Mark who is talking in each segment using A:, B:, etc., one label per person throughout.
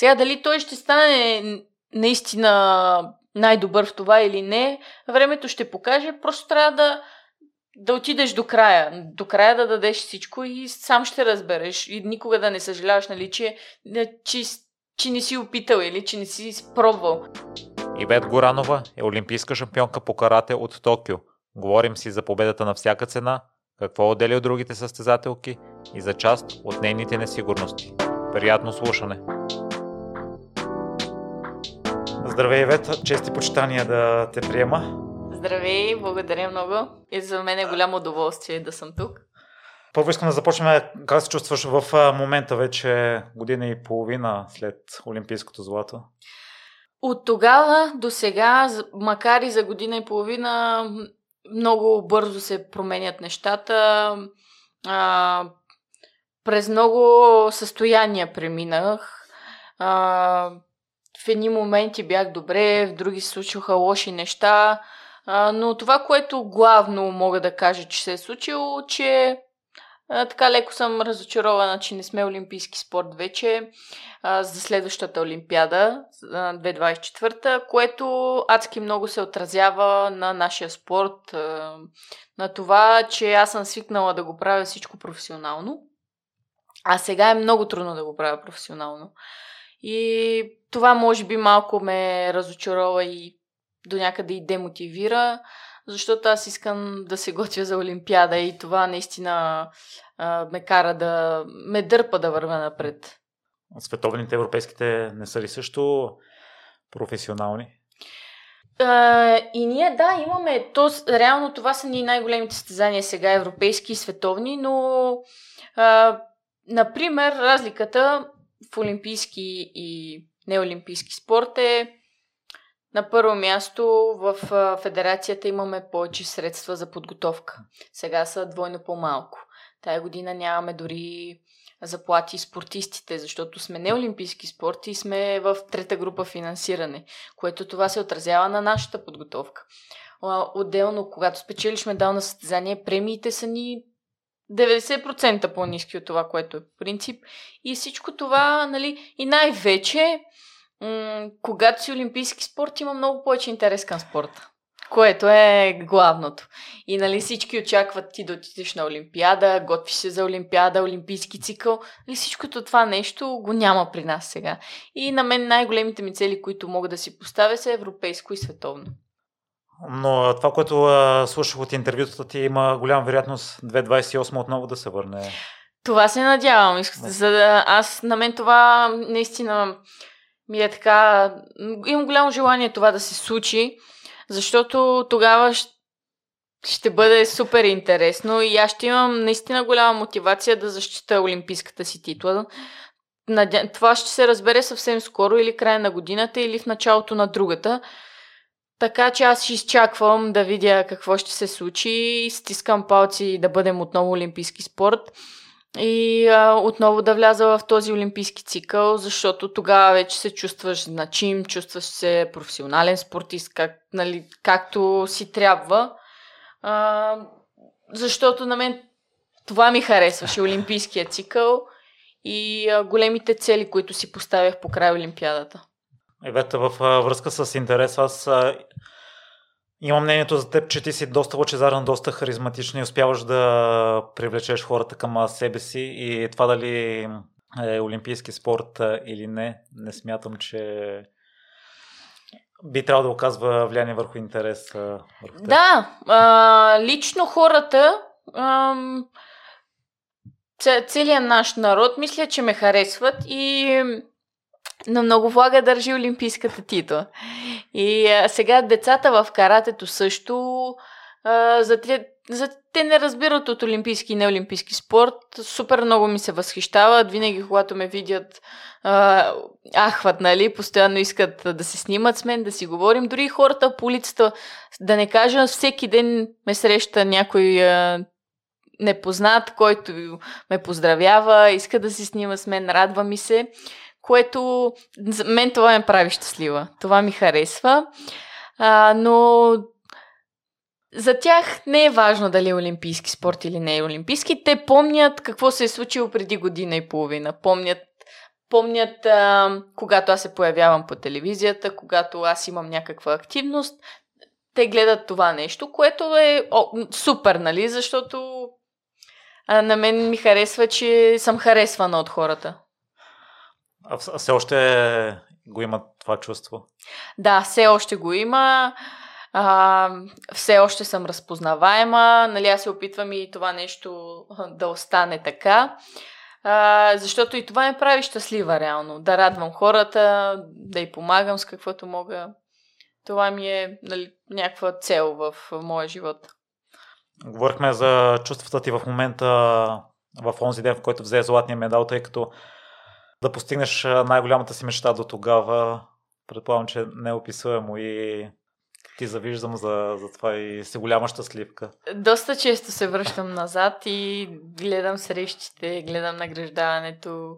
A: Сега дали той ще стане наистина най-добър в това или не, времето ще покаже. Просто трябва да, да отидеш до края. До края да дадеш всичко и сам ще разбереш. И никога да не съжаляваш, нали, че, че, че не си опитал или че не си спробвал.
B: Ивет Горанова е олимпийска шампионка по карате от Токио. Говорим си за победата на всяка цена, какво отделя от другите състезателки и за част от нейните несигурности. Приятно слушане! Здравей, Ивет! Чести почитания да те приема.
A: Здравей, благодаря много. И за мен е голямо удоволствие да съм тук.
B: Първо искам да започнем как се чувстваш в момента вече година и половина след Олимпийското злато.
A: От тогава до сега, макар и за година и половина, много бързо се променят нещата. А, през много състояния преминах. А, в едни моменти бях добре, в други се случваха лоши неща. А, но това, което главно мога да кажа, че се е случило, че а, така леко съм разочарована, че не сме олимпийски спорт вече а, за следващата олимпиада, 2024, което адски много се отразява на нашия спорт, а, на това, че аз съм свикнала да го правя всичко професионално, а сега е много трудно да го правя професионално. И това може би малко ме разочарова и до някъде и демотивира, защото аз искам да се готвя за Олимпиада и това наистина а, ме кара да ме дърпа да вървя напред.
B: Световните европейските не са ли също професионални?
A: А, и ние, да, имаме. То, реално това са ни най-големите състезания сега, европейски и световни, но, а, например, разликата в олимпийски и неолимпийски спорт е на първо място в федерацията имаме повече средства за подготовка. Сега са двойно по-малко. Тая година нямаме дори заплати спортистите, защото сме не олимпийски спорти и сме в трета група финансиране, което това се отразява на нашата подготовка. Отделно, когато спечелиш медал на състезание, премиите са ни 90% по-низки от това, което е принцип. И всичко това, нали, и най-вече м- когато си олимпийски спорт, има много повече интерес към спорта. Което е главното. И нали всички очакват ти да отидеш на Олимпиада, готвиш се за Олимпиада, Олимпийски цикъл. Нали всичкото това нещо го няма при нас сега. И на мен най-големите ми цели, които мога да си поставя, са европейско и световно.
B: Но това, което а, слушах от интервютата ти, има голяма вероятност 2028 отново да се върне.
A: Това се надявам. За да, аз на мен това наистина ми е така... Имам голямо желание това да се случи, защото тогава ще бъде супер интересно и аз ще имам наистина голяма мотивация да защита олимпийската си титла. Това ще се разбере съвсем скоро или края на годината или в началото на другата. Така че аз изчаквам да видя какво ще се случи. Стискам палци да бъдем отново олимпийски спорт и а, отново да вляза в този олимпийски цикъл, защото тогава вече се чувстваш значим, чувстваш се професионален спортист, как, нали, както си трябва. А, защото на мен това ми харесваше, олимпийския цикъл и а, големите цели, които си поставях по край Олимпиадата.
B: Евета, в връзка с интерес, аз Имам мнението за теб, че ти си доста лъчезарен, доста харизматичен и успяваш да привлечеш хората към себе си и това дали е олимпийски спорт или не, не смятам, че би трябвало да оказва влияние върху интерес. Върху теб.
A: Да, а, лично хората, а, целият наш народ, мисля, че ме харесват и но много влага държи олимпийската титла. И а, сега децата в каратето също а, за, за те не разбират от олимпийски и неолимпийски спорт. Супер много ми се възхищават. Винаги, когато ме видят, а, ахват, нали? Постоянно искат да се снимат с мен, да си говорим. Дори хората по улицата, да не кажа, всеки ден ме среща някой а, непознат, който ме поздравява, иска да се снима с мен, радва ми се което за мен това ме прави щастлива. Това ми харесва. А, но за тях не е важно дали е олимпийски спорт или не е олимпийски. Те помнят какво се е случило преди година и половина. Помнят помнят, а, когато аз се появявам по телевизията, когато аз имам някаква активност, те гледат това нещо, което е о, супер, нали, защото а, на мен ми харесва, че съм харесвана от хората.
B: А все още го има това чувство?
A: Да, все още го има. А, все още съм разпознаваема. Нали, аз се опитвам и това нещо да остане така. А, защото и това ме прави щастлива, реално. Да радвам хората, да й помагам с каквото мога. Това ми е нали, някаква цел в, моя живот.
B: Говорихме за чувствата ти в момента, в онзи ден, в който взе златния медал, тъй като да постигнеш най-голямата си мечта до тогава, предполагам, че не е описуемо и ти завиждам за, за това и си голяма щастливка.
A: Доста често се връщам назад и гледам срещите, гледам награждаването,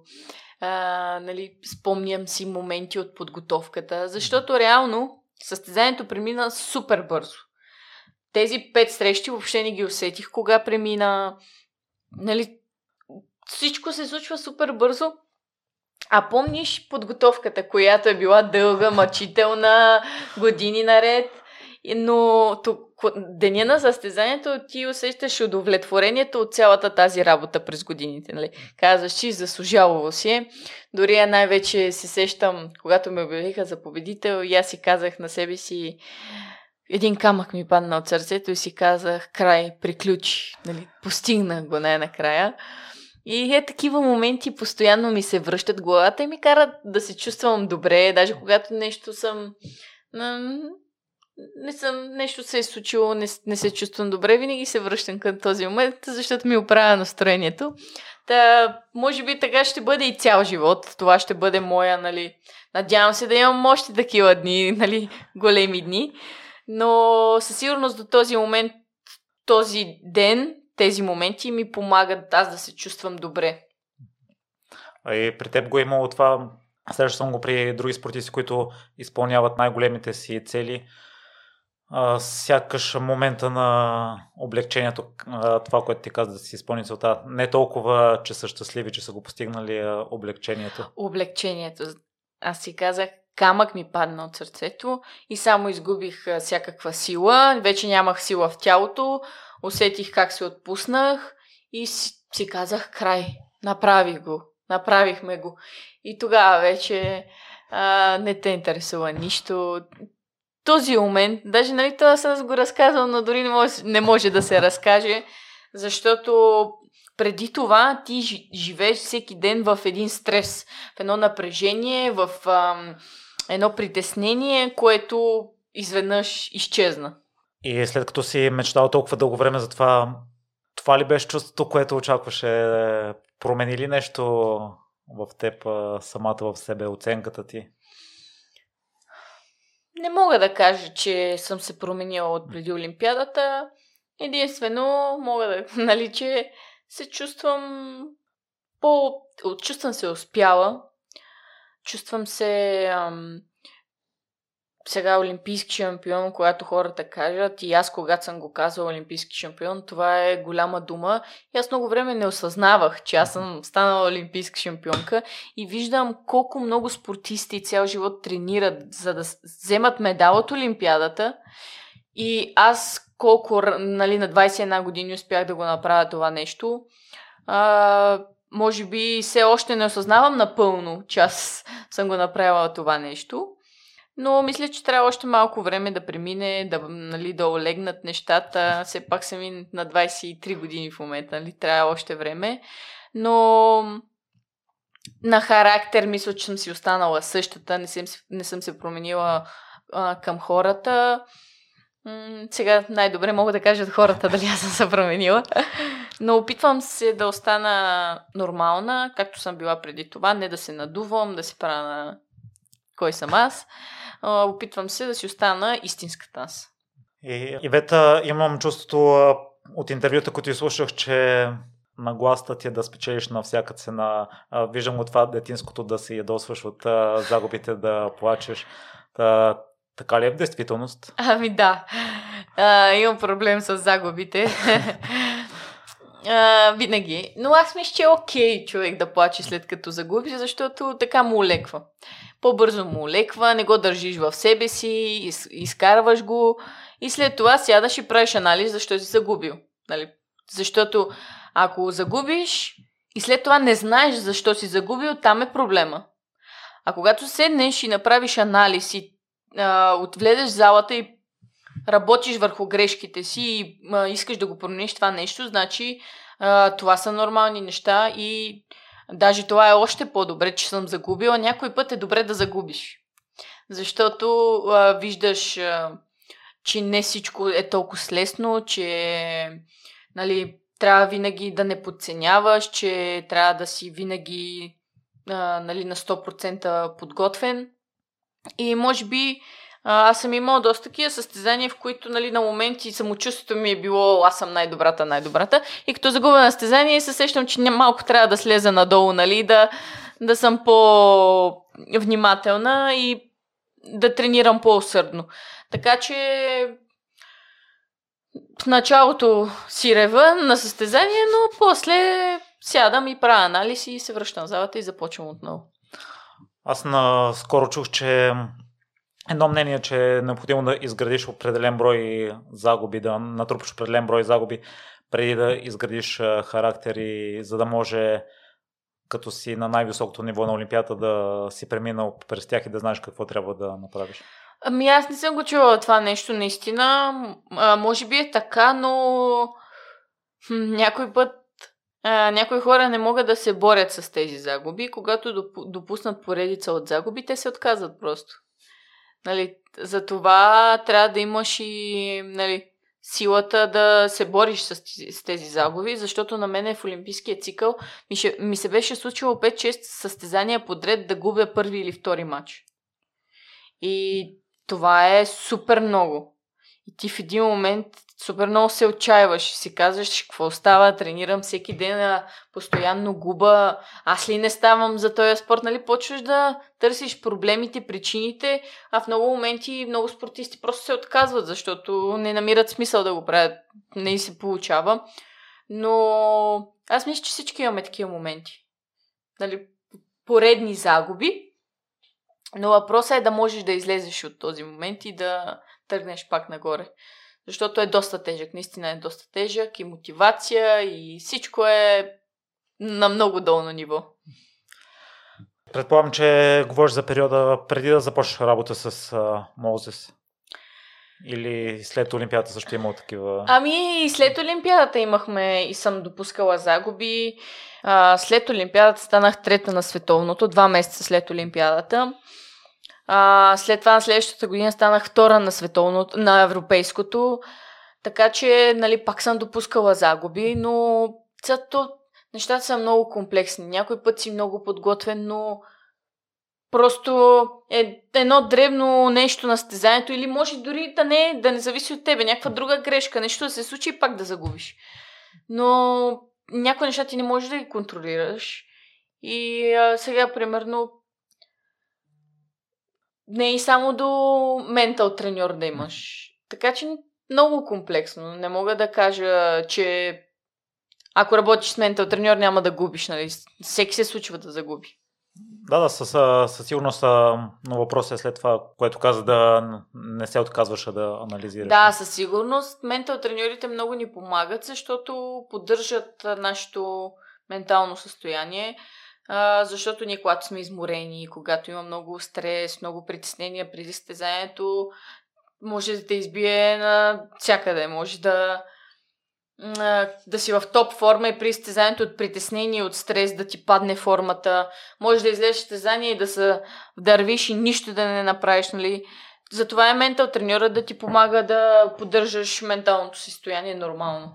A: а, нали, спомням си моменти от подготовката, защото реално състезанието премина супер бързо. Тези пет срещи въобще не ги усетих кога премина. Нали, всичко се случва супер бързо. А помниш подготовката, която е била дълга, мъчителна, години наред, но тук, деня на състезанието ти усещаш удовлетворението от цялата тази работа през годините. Нали? Казваш, че заслужавало си е. Дори я най-вече се сещам, когато ме обявиха за победител, и аз си казах на себе си, един камък ми падна от сърцето и си казах, край, приключи. Нали? Постигнах го най-накрая. И е такива моменти постоянно ми се връщат главата и ми карат да се чувствам добре, даже когато нещо съм... Не съм, нещо се е случило, не, не се чувствам добре, винаги се връщам към този момент, защото ми оправя настроението. Та, може би така ще бъде и цял живот. Това ще бъде моя, нали... Надявам се да имам още такива дни, нали, големи дни. Но със сигурност до този момент, този ден, тези моменти ми помагат аз да се чувствам добре.
B: И при теб го е имало това, срещал съм го при други спортисти, които изпълняват най-големите си цели. А, сякаш момента на облегчението, а, това, което ти каза да си изпълни целта, не толкова, че са щастливи, че са го постигнали а облегчението.
A: Облегчението. Аз си казах, камък ми падна от сърцето и само изгубих всякаква сила. Вече нямах сила в тялото, усетих как се отпуснах и си, си казах край. Направих го. Направихме го. И тогава вече а, не те интересува нищо. Този момент, даже нали това съм го разказал, но дори не може, не може да се разкаже, защото преди това ти живееш всеки ден в един стрес, в едно напрежение, в ам, едно притеснение, което изведнъж изчезна.
B: И след като си мечтал толкова дълго време за това, това ли беше чувството, което очакваше? Промени ли нещо в теб самата в себе, оценката ти?
A: Не мога да кажа, че съм се променила от преди Олимпиадата. Единствено, мога да, нали, че се чувствам по... Чувствам се успяла. Чувствам се ам, сега олимпийски шампион, когато хората кажат, и аз когато съм го казал олимпийски шампион, това е голяма дума. И аз много време не осъзнавах, че аз съм станала олимпийска шампионка и виждам колко много спортисти цял живот тренират, за да вземат медал от Олимпиадата. И аз колко, нали, на 21 години успях да го направя това нещо. А, може би все още не осъзнавам напълно, че аз съм го направила това нещо. Но мисля, че трябва още малко време да премине, да, нали, да олегнат нещата. Все пак съм и на 23 години в момента, нали? трябва още време. Но на характер мисля, че съм си останала същата, не съм, не съм се променила а, към хората. Сега най-добре мога да кажа хората дали аз съм се променила. Но опитвам се да остана нормална, както съм била преди това, не да се надувам, да се правя на кой съм аз а, опитвам се да си остана истинската аз.
B: И, Ивета, имам чувството от интервюта, които изслушах, че нагласта ти е да спечелиш на всяка цена. Виждам от това детинското да се ядосваш от загубите, да плачеш. Та, така ли е в действителност?
A: Ами да. А, имам проблем с загубите. А, винаги. Но аз мисля, че е окей човек да плаче след като загуби, защото така му олеква. По-бързо му олеква, не го държиш в себе си, из, изкарваш го и след това сядаш и правиш анализ защо си загубил. Нали? Защото ако загубиш и след това не знаеш защо си загубил, там е проблема. А когато седнеш и направиш анализ и а, отвлезеш залата и работиш върху грешките си и а, искаш да го промениш това нещо, значи а, това са нормални неща и даже това е още по-добре, че съм загубила. Някой път е добре да загубиш. Защото а, виждаш, а, че не всичко е толкова лесно, че нали, трябва винаги да не подценяваш, че трябва да си винаги а, нали, на 100% подготвен. И може би аз съм имала доста такива състезания, в които нали, на моменти самочувствието ми е било аз съм най-добрата, най-добрата. И като загубя на състезание се сещам, че малко трябва да слеза надолу, нали, да, да съм по-внимателна и да тренирам по-усърдно. Така че в началото си рева на състезание, но после сядам и правя анализ и се връщам в залата и започвам отново.
B: Аз наскоро чух, че едно мнение, че е необходимо да изградиш определен брой загуби, да натрупаш определен брой загуби, преди да изградиш характер и за да може като си на най-високото ниво на Олимпиада да си преминал през тях и да знаеш какво трябва да направиш.
A: Ами аз не съм го чувала това нещо наистина. А, може би е така, но някой път а, някои хора не могат да се борят с тези загуби. Когато допуснат поредица от загуби, те се отказват просто. Нали, за това трябва да имаш и нали, силата да се бориш с, с тези загуби, защото на мен в Олимпийския цикъл ми, ще, ми се беше случило 5-6 състезания подред да губя първи или втори матч. И това е супер много. И ти в един момент супер много се отчаиваш и си казваш какво става, тренирам всеки ден, а постоянно губа, аз ли не ставам за този спорт, нали? Почваш да търсиш проблемите, причините, а в много моменти много спортисти просто се отказват, защото не намират смисъл да го правят, не се получава. Но аз мисля, че всички имаме такива моменти. Нали? Поредни загуби, но въпросът е да можеш да излезеш от този момент и да тръгнеш пак нагоре. Защото е доста тежък, наистина е доста тежък и мотивация и всичко е на много долно ниво.
B: Предполагам, че говориш за периода преди да започнеш работа с а, Мозес. Или след Олимпиадата също има такива?
A: Ами, след Олимпиадата имахме и съм допускала загуби. А, след Олимпиадата станах трета на световното, два месеца след Олимпиадата. А, след това на следващата година станах втора на световното, на европейското. Така че, нали, пак съм допускала загуби, но цято, нещата са много комплексни. Някой път си много подготвен, но просто е едно древно нещо на стезанието или може дори да не, да не зависи от тебе. Някаква друга грешка, нещо да се случи и пак да загубиш. Но някои неща ти не можеш да ги контролираш. И а, сега, примерно, не и само до ментал треньор да имаш. Така че много комплексно. Не мога да кажа, че ако работиш с ментал треньор няма да губиш. Нали? Всеки се случва да загуби.
B: Да, да, със, със сигурност, но въпросът е след това, което каза да не се отказваш да анализираш.
A: Да, със сигурност. Ментал треньорите много ни помагат, защото поддържат нашето ментално състояние. А, защото ние, когато сме изморени, когато има много стрес, много притеснения преди състезанието, може да те избие на всякъде. Може да, да си в топ форма и при състезанието от притеснение, от стрес да ти падне формата. Може да излезеш състезание и да се вдървиш и нищо да не направиш, нали? Затова е ментал треньора да ти помага да поддържаш менталното си състояние нормално.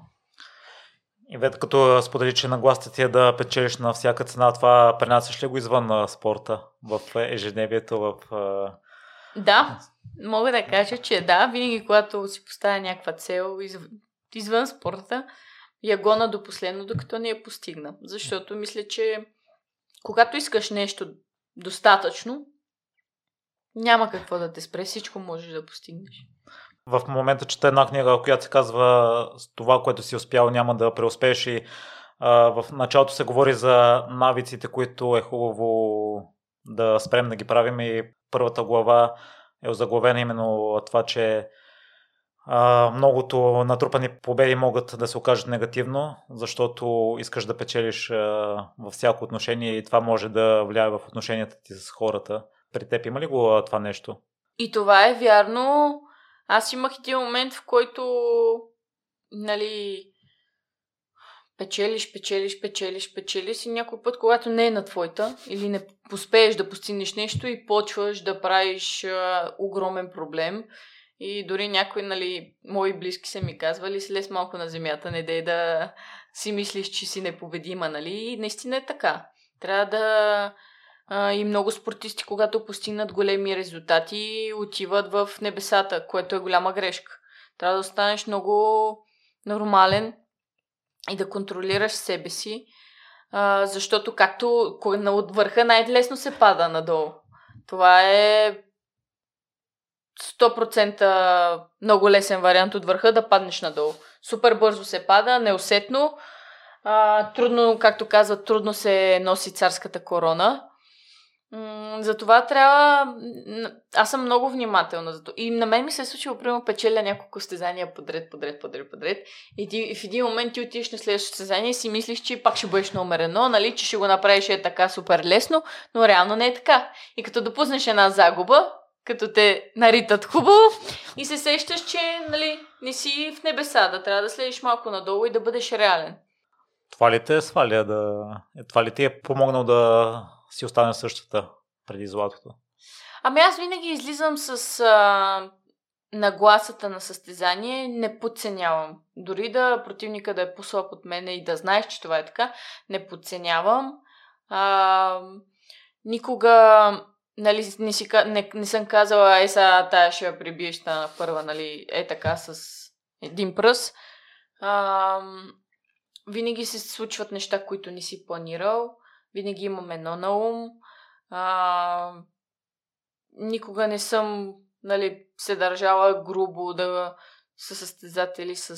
B: И вед като сподели, че нагласата ти е да печелиш на всяка цена, това пренасяш ли го извън спорта, в ежедневието, в...
A: Да, мога да кажа, че да, винаги когато си поставя някаква цел извън спорта, я гона до последно, докато не я постигна. Защото мисля, че когато искаш нещо достатъчно, няма какво да те спре, всичко можеш да постигнеш.
B: В момента чета една книга, която се казва с това, което си успял, няма да преуспееш и а, в началото се говори за навиците, които е хубаво да спрем да ги правим и първата глава е озаглавена именно това, че а, многото натрупани победи могат да се окажат негативно, защото искаш да печелиш а, във всяко отношение и това може да влияе в отношенията ти с хората. При теб има ли го а, това нещо?
A: И това е вярно. Аз имах един момент, в който нали, печелиш, печелиш, печелиш, печелиш и някой път, когато не е на твоята или не успееш да постигнеш нещо и почваш да правиш а, огромен проблем. И дори някои, нали, мои близки са ми казвали, слез малко на земята, не дей да си мислиш, че си непобедима, нали? И наистина е така. Трябва да... И много спортисти, когато постигнат големи резултати, отиват в небесата, което е голяма грешка. Трябва да останеш много нормален, и да контролираш себе си, а, защото както от върха най-лесно се пада надолу. Това е 100% много лесен вариант от върха да паднеш надолу. Супер бързо се пада, неусетно. А, трудно, както казват, трудно се носи царската корона. Затова трябва... Аз съм много внимателна. Зато. И на мен ми се е случило, примерно, печеля няколко стезания подред, подред, подред, подред. И ти, в един момент ти отиваш на следващото стезание и си мислиш, че пак ще бъдеш номер едно, нали, че ще го направиш е така супер лесно, но реално не е така. И като допуснеш една загуба, като те наритат хубаво и се сещаш, че нали, не си в небеса, да трябва да следиш малко надолу и да бъдеш реален.
B: Това ли те е сваля да... Това ли ти е помогнал да си остане същата преди златото?
A: Ами аз винаги излизам с а, нагласата на състезание, не подценявам. Дори да противника да е по-слаб от мене и да знаеш, че това е така, не подценявам. А, никога нали, не, си, не, не съм казала, е сега тая ще я прибиеш на първа, нали, е така с един пръст. А, винаги се случват неща, които не си планирал винаги имам едно на ум. А, никога не съм нали, се държала грубо да са състезатели с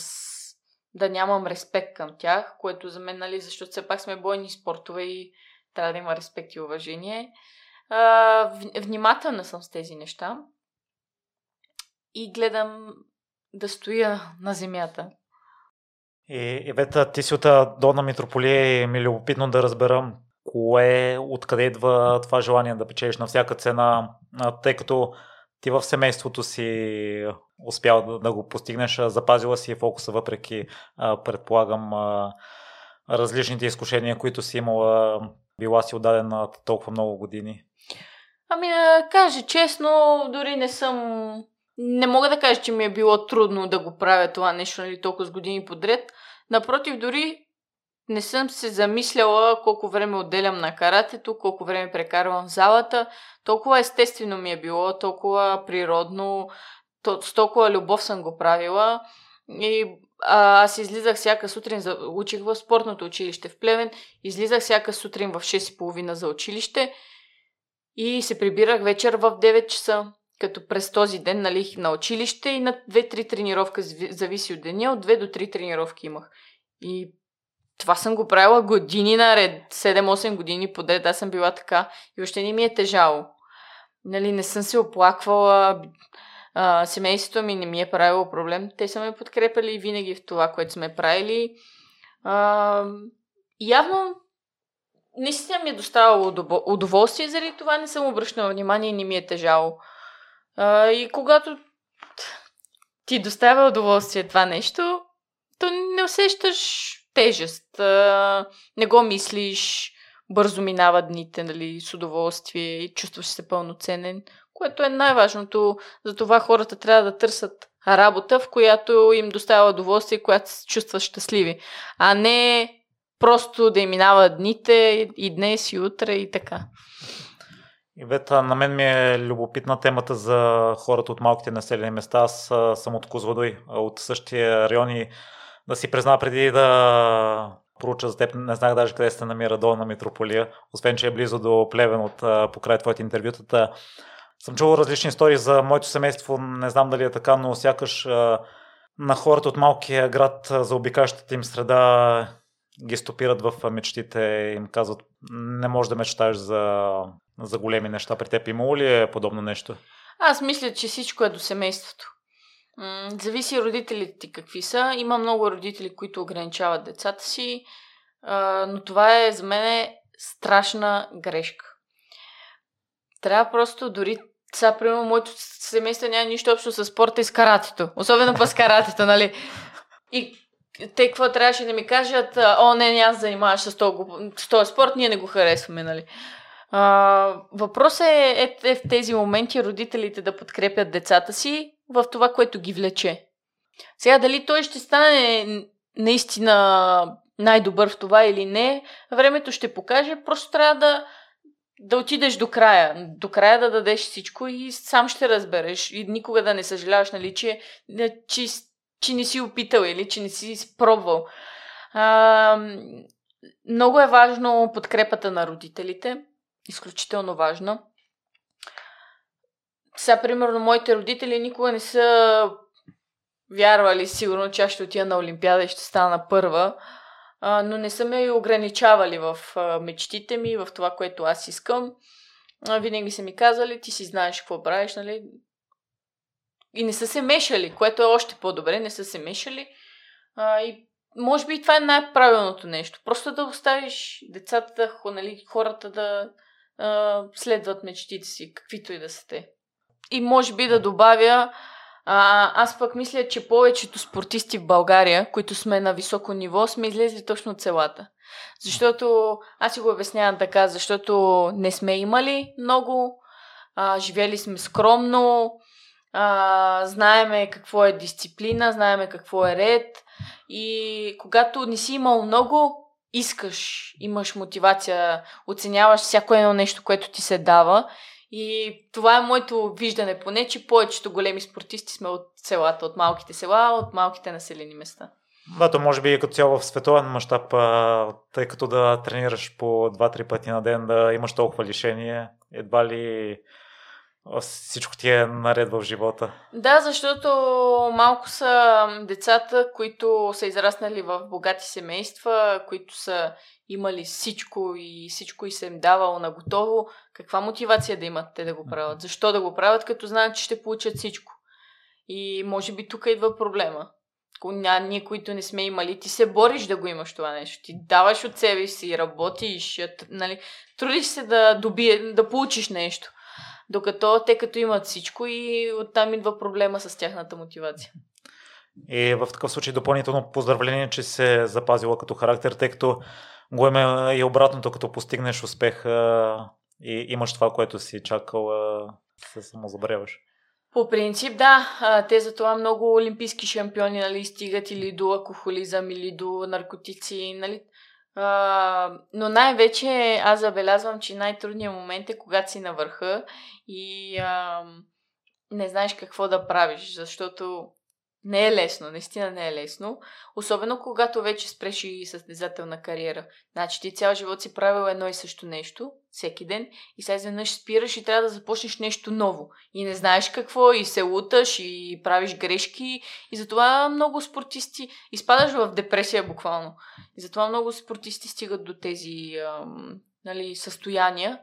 A: да нямам респект към тях, което за мен, нали, защото все пак сме бойни спортове и трябва да има респект и уважение. А, внимателна съм с тези неща и гледам да стоя на земята.
B: И, Ивета, ти си от Долна Митрополия и ми е любопитно да разберам кое, откъде идва това желание да печелиш на всяка цена, тъй като ти в семейството си успял да, да го постигнеш, запазила си фокуса въпреки, предполагам, различните изкушения, които си имала, била си отдадена толкова много години?
A: Ами да кажа честно, дори не съм... Не мога да кажа, че ми е било трудно да го правя това нещо нали, толкова с години подред. Напротив, дори не съм се замисляла колко време отделям на каратето, колко време прекарвам в залата. Толкова естествено ми е било, толкова природно, с толкова любов съм го правила. И а, аз излизах всяка сутрин, за, учих в спортното училище в Плевен, излизах всяка сутрин в 6.30 за училище и се прибирах вечер в 9 часа, като през този ден нали, на училище и на 2-3 тренировка, зависи от деня, от 2 до 3 тренировки имах. И това съм го правила години наред, 7-8 години подред, аз съм била така и още не ми е тежало. Нали, не съм се оплаквала, а, семейството ми не ми е правило проблем. Те са ме подкрепили винаги в това, което сме правили. А, явно наистина ми е доставало удоволствие, заради това не съм обръщала внимание и не ми е тежало. А, и когато ти доставя удоволствие това нещо, то не усещаш тежест. Не го мислиш, бързо минават дните, нали, с удоволствие и чувстваш се пълноценен, което е най-важното. Затова хората трябва да търсят работа, в която им доставя удоволствие и която се чувстват щастливи, а не просто да им минават дните и днес и утре и така.
B: Ивета, на мен ми е любопитна темата за хората от малките населени места. Аз съм от Козвадой, от същия район и да си призна преди да проуча за теб, не знах даже къде се намира долна Митрополия, освен че е близо до Плевен от покрай твоите интервютата. съм чувал различни истории за моето семейство, не знам дали е така, но сякаш на хората от малкия град за обикащата им среда ги стопират в мечтите им казват не можеш да мечтаеш за, за големи неща. При теб имало ли е подобно нещо?
A: Аз мисля, че всичко е до семейството. Зависи родителите ти какви са. Има много родители, които ограничават децата си, но това е за мен страшна грешка. Трябва просто дори сега, примерно, моето семейство няма нищо общо с спорта и с каратето. Особено па с каратето, нали? И те какво трябваше да ми кажат, о, не, не, аз занимаваш с този, с този спорт, ние не го харесваме, нали? А, въпросът е, е, е в тези моменти родителите да подкрепят децата си в това, което ги влече. Сега дали той ще стане наистина най-добър в това или не, времето ще покаже. Просто трябва да, да отидеш до края. До края да дадеш всичко и сам ще разбереш. И никога да не съжаляваш, нали, че, че, че не си опитал или че не си спробвал. А, много е важно подкрепата на родителите. Изключително важно. Сега, примерно, моите родители никога не са вярвали сигурно, че аз ще отида на Олимпиада и ще стана първа, а, но не са ме ограничавали в а, мечтите ми, в това, което аз искам. А, винаги са ми казали, ти си знаеш какво правиш, нали? И не са се мешали, което е още по-добре, не са се мешали. А, и може би това е най-правилното нещо. Просто да оставиш децата, нали, хората да а, следват мечтите си, каквито и да са те. И може би да добавя, а, аз пък мисля, че повечето спортисти в България, които сме на високо ниво, сме излезли точно от селата. Защото, аз си го обяснявам така, защото не сме имали много, а, живели сме скромно, а, знаеме какво е дисциплина, знаеме какво е ред и когато не си имал много, искаш, имаш мотивация, оценяваш всяко едно нещо, което ти се дава и това е моето виждане, поне, че повечето големи спортисти сме от селата, от малките села, от малките населени места.
B: Да, то може би като цяло в световен мащаб, тъй като да тренираш по 2-3 пъти на ден, да имаш толкова лишение, едва ли всичко ти е наред в живота.
A: Да, защото малко са децата, които са израснали в богати семейства, които са имали всичко и всичко и се им давало на готово. Каква мотивация да имат те да го правят? Защо да го правят, като знаят, че ще получат всичко? И може би тук идва проблема. Ние, които не сме имали, ти се бориш да го имаш това нещо. Ти даваш от себе си, работиш, нали, трудиш се да, добие, да получиш нещо. Докато те като имат всичко и оттам идва проблема с тяхната мотивация.
B: И в такъв случай допълнително поздравление, че се запазила като характер, тъй като го има и обратното, като постигнеш успех и имаш това, което си чакал, се самозабреваш.
A: По принцип, да. Те за това много олимпийски шампиони нали, стигат или до алкохолизъм, или до наркотици. Нали. Но най-вече аз забелязвам, че най-трудният момент е когато си на върха и а, не знаеш какво да правиш, защото не е лесно, наистина не е лесно. Особено когато вече спреш и състезателна кариера. Значи ти цял живот си правил едно и също нещо, всеки ден, и сега изведнъж спираш и трябва да започнеш нещо ново. И не знаеш какво, и се луташ, и правиш грешки. И затова много спортисти изпадаш в депресия буквално. И затова много спортисти стигат до тези ам, нали, състояния.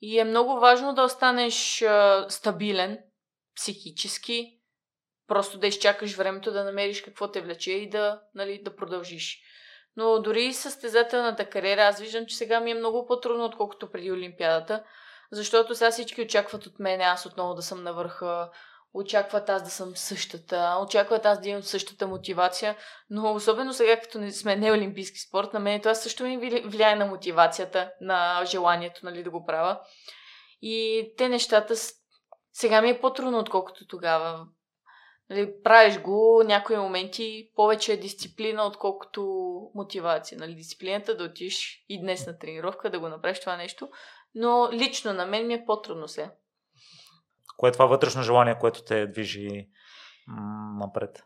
A: И е много важно да останеш а, стабилен психически, Просто да изчакаш времето да намериш какво те влече и да, нали, да продължиш. Но дори и състезателната кариера, аз виждам, че сега ми е много по-трудно, отколкото преди Олимпиадата, защото сега всички очакват от мен аз отново да съм на върха, очакват аз да съм същата, очакват аз да имам същата мотивация, но особено сега, като не сме не олимпийски спорт, на мен това също ми влияе на мотивацията, на желанието нали, да го правя. И те нещата сега ми е по-трудно, отколкото тогава. Нали, правиш го някои моменти повече е дисциплина, отколкото мотивация. Нали, дисциплината да отиш и днес на тренировка, да го направиш това нещо. Но лично на мен ми е по-трудно сега.
B: Кое е това вътрешно желание, което те движи напред?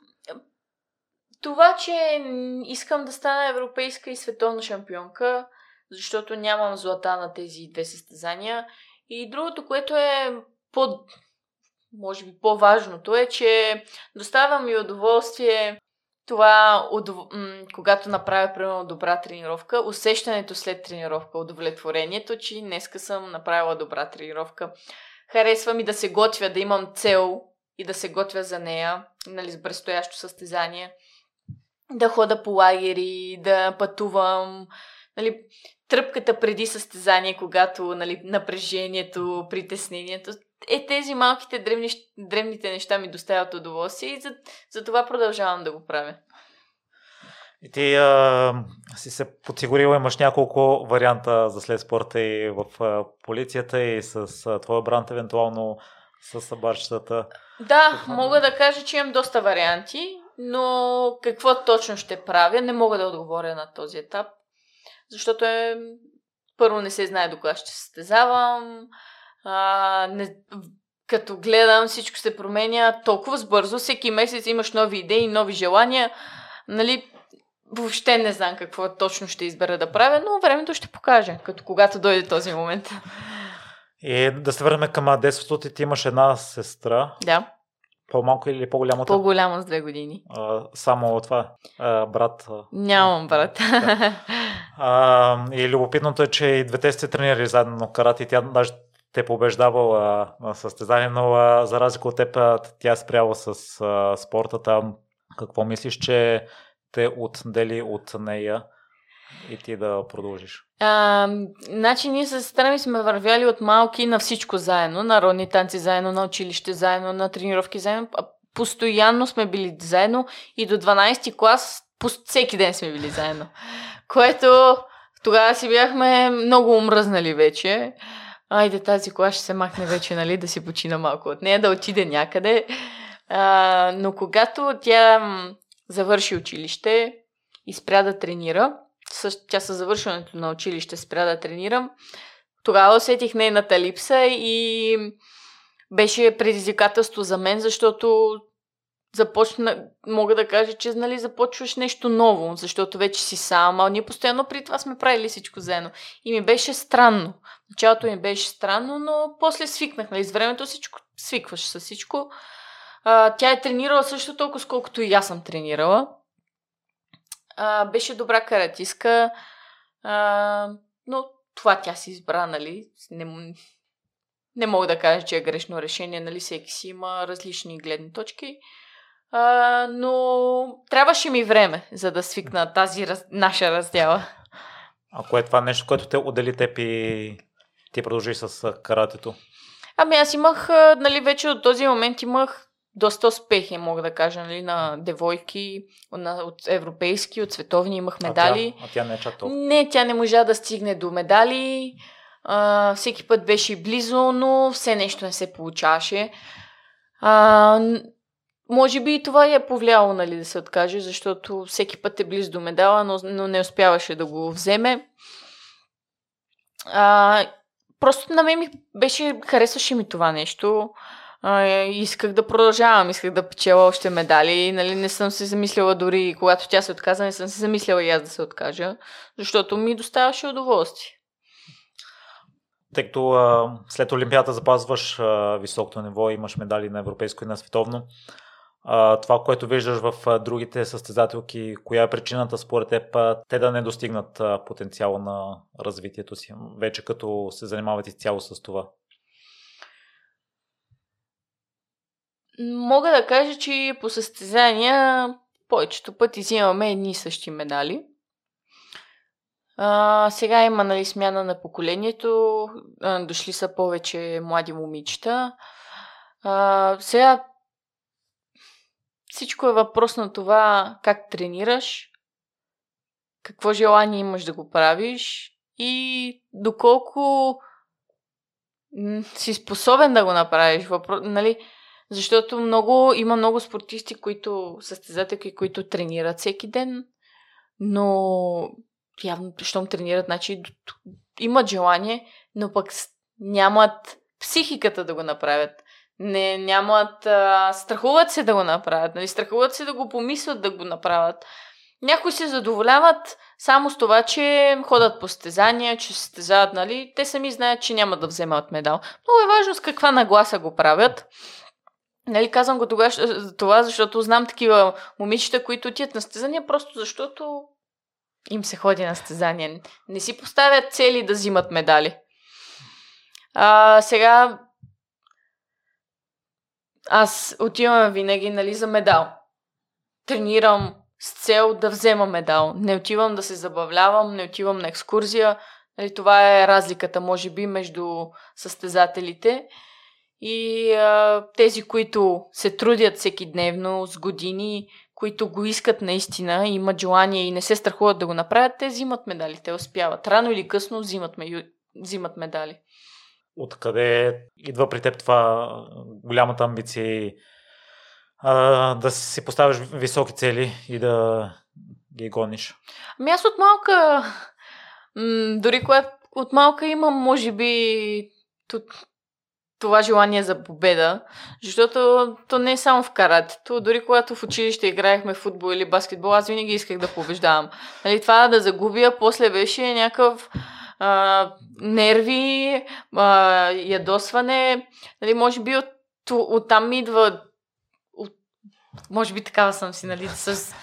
A: Това, че искам да стана европейска и световна шампионка, защото нямам злата на тези две състезания. И другото, което е по, може би по-важното е, че доставя ми удоволствие това, удов... когато направя примерно добра тренировка, усещането след тренировка, удовлетворението, че днеска съм направила добра тренировка. Харесва ми да се готвя, да имам цел и да се готвя за нея, нали, с предстоящо състезание. Да хода по лагери, да пътувам, нали, тръпката преди състезание, когато нали, напрежението, притеснението, е тези малките древни, древните неща ми доставят удоволствие и за, за това продължавам да го правя.
B: И ти а, си се подсигурила, имаш няколко варианта за след спорта и в а, полицията и с а, твоя бранд, евентуално с барчетата.
A: Да, мога да кажа, че имам доста варианти, но какво точно ще правя, не мога да отговоря на този етап, защото е, първо не се знае до кога ще състезавам, а, не, като гледам всичко се променя толкова бързо, всеки месец имаш нови идеи, нови желания, нали, въобще не знам какво точно ще избера да правя, но времето ще покаже, като когато дойде този момент.
B: И да се върнем към детството ти, ти имаш една сестра.
A: Да.
B: По-малко или по-голяма?
A: По-голяма с две години.
B: А, само това, а, брат?
A: Нямам брат. Да.
B: А, и любопитното е, че и двете сте тренирали заедно карате тя даже те побеждавала на състезание, но а, за разлика от теб тя е спряла с а, спорта там. Какво мислиш, че те отдели от нея и ти да продължиш?
A: А, значи ние с сестра ми сме вървяли от малки на всичко заедно, на родни танци заедно, на училище заедно, на тренировки заедно. Постоянно сме били заедно и до 12 клас всеки ден сме били заедно. Което тогава си бяхме много умръзнали вече. Айде тази кола ще се махне вече, нали, да си почина малко от нея, да отиде някъде. А, но когато тя завърши училище и спря да тренира, тя със завършването на училище спря да тренирам, тогава усетих нейната липса и беше предизвикателство за мен, защото започна, мога да кажа, че нали, започваш нещо ново, защото вече си сам, а ние постоянно при това сме правили всичко заедно. И ми беше странно. Началото ми беше странно, но после свикнах. Нали, с времето всичко свикваш с всичко. А, тя е тренирала също толкова, сколкото и аз съм тренирала. А, беше добра каратиска, а, но това тя си избра, нали? Не, не мога да кажа, че е грешно решение, нали? Всеки си има различни гледни точки. А, но трябваше ми време, за да свикна тази раз... наша раздела.
B: Ако е това нещо, което те отдели теб и ти продължи с каратето?
A: Ами аз имах, нали, вече от този момент имах доста успехи, мога да кажа, нали, на девойки, на, от европейски, от световни имах медали.
B: А тя, а тя не е чак толкова?
A: Не, тя не можа да стигне до медали. А, всеки път беше близо, но все нещо не се получаваше. А, може би и това е повлияло, нали, да се откаже, защото всеки път е близо до медала, но, но не успяваше да го вземе. А, просто на мен ми беше, харесваше ми това нещо а, исках да продължавам, исках да печела още медали. Нали, не съм се замислила дори, когато тя се отказа, не съм се замислила и аз да се откажа, защото ми доставяше удоволствие.
B: Тъй като а, след Олимпиада запазваш високото ниво, имаш медали на европейско и на световно, това, което виждаш в другите състезателки, коя е причината според теб те да не достигнат а, потенциала на развитието си, вече като се занимават изцяло с това?
A: Мога да кажа, че по състезания повечето пъти взимаме едни и същи медали. А, сега има нали, смяна на поколението, а, дошли са повече млади момичета. А, сега всичко е въпрос на това как тренираш, какво желание имаш да го правиш и доколко си способен да го направиш. Въпро... Нали, защото много, има много спортисти, които, състезателки, които тренират всеки ден, но явно, щом тренират, значи имат желание, но пък нямат психиката да го направят. Не, нямат, а, страхуват се да го направят, нали? страхуват се да го помислят да го направят. някои се задоволяват само с това, че ходят по стезания, че се стезават, нали? Те сами знаят, че няма да вземат медал. Много е важно с каква нагласа го правят. Нали, казвам го тогава, това, защото знам такива момичета, които отият на стезания, просто защото им се ходи на стезания. Не си поставят цели да взимат медали. А, сега аз отивам винаги нали, за медал. Тренирам с цел да взема медал. Не отивам да се забавлявам, не отивам на екскурзия. Нали, това е разликата, може би, между състезателите. И а, тези, които се трудят всеки дневно, с години, които го искат наистина, имат желание и не се страхуват да го направят, те взимат медали, те успяват. Рано или късно взимат, взимат медали.
B: Откъде идва при теб това голямата амбиция а, да си поставяш високи цели и да ги гониш?
A: Ами аз от малка, м- дори когато от малка имам, може би, това желание за победа, защото то не е само в каратето. Дори когато в училище играехме футбол или баскетбол, аз винаги исках да побеждавам. Нали, това да загубя, после беше някакъв а, нерви, а, ядосване. Нали, може би от, от там идва от, може би такава съм си, нали, с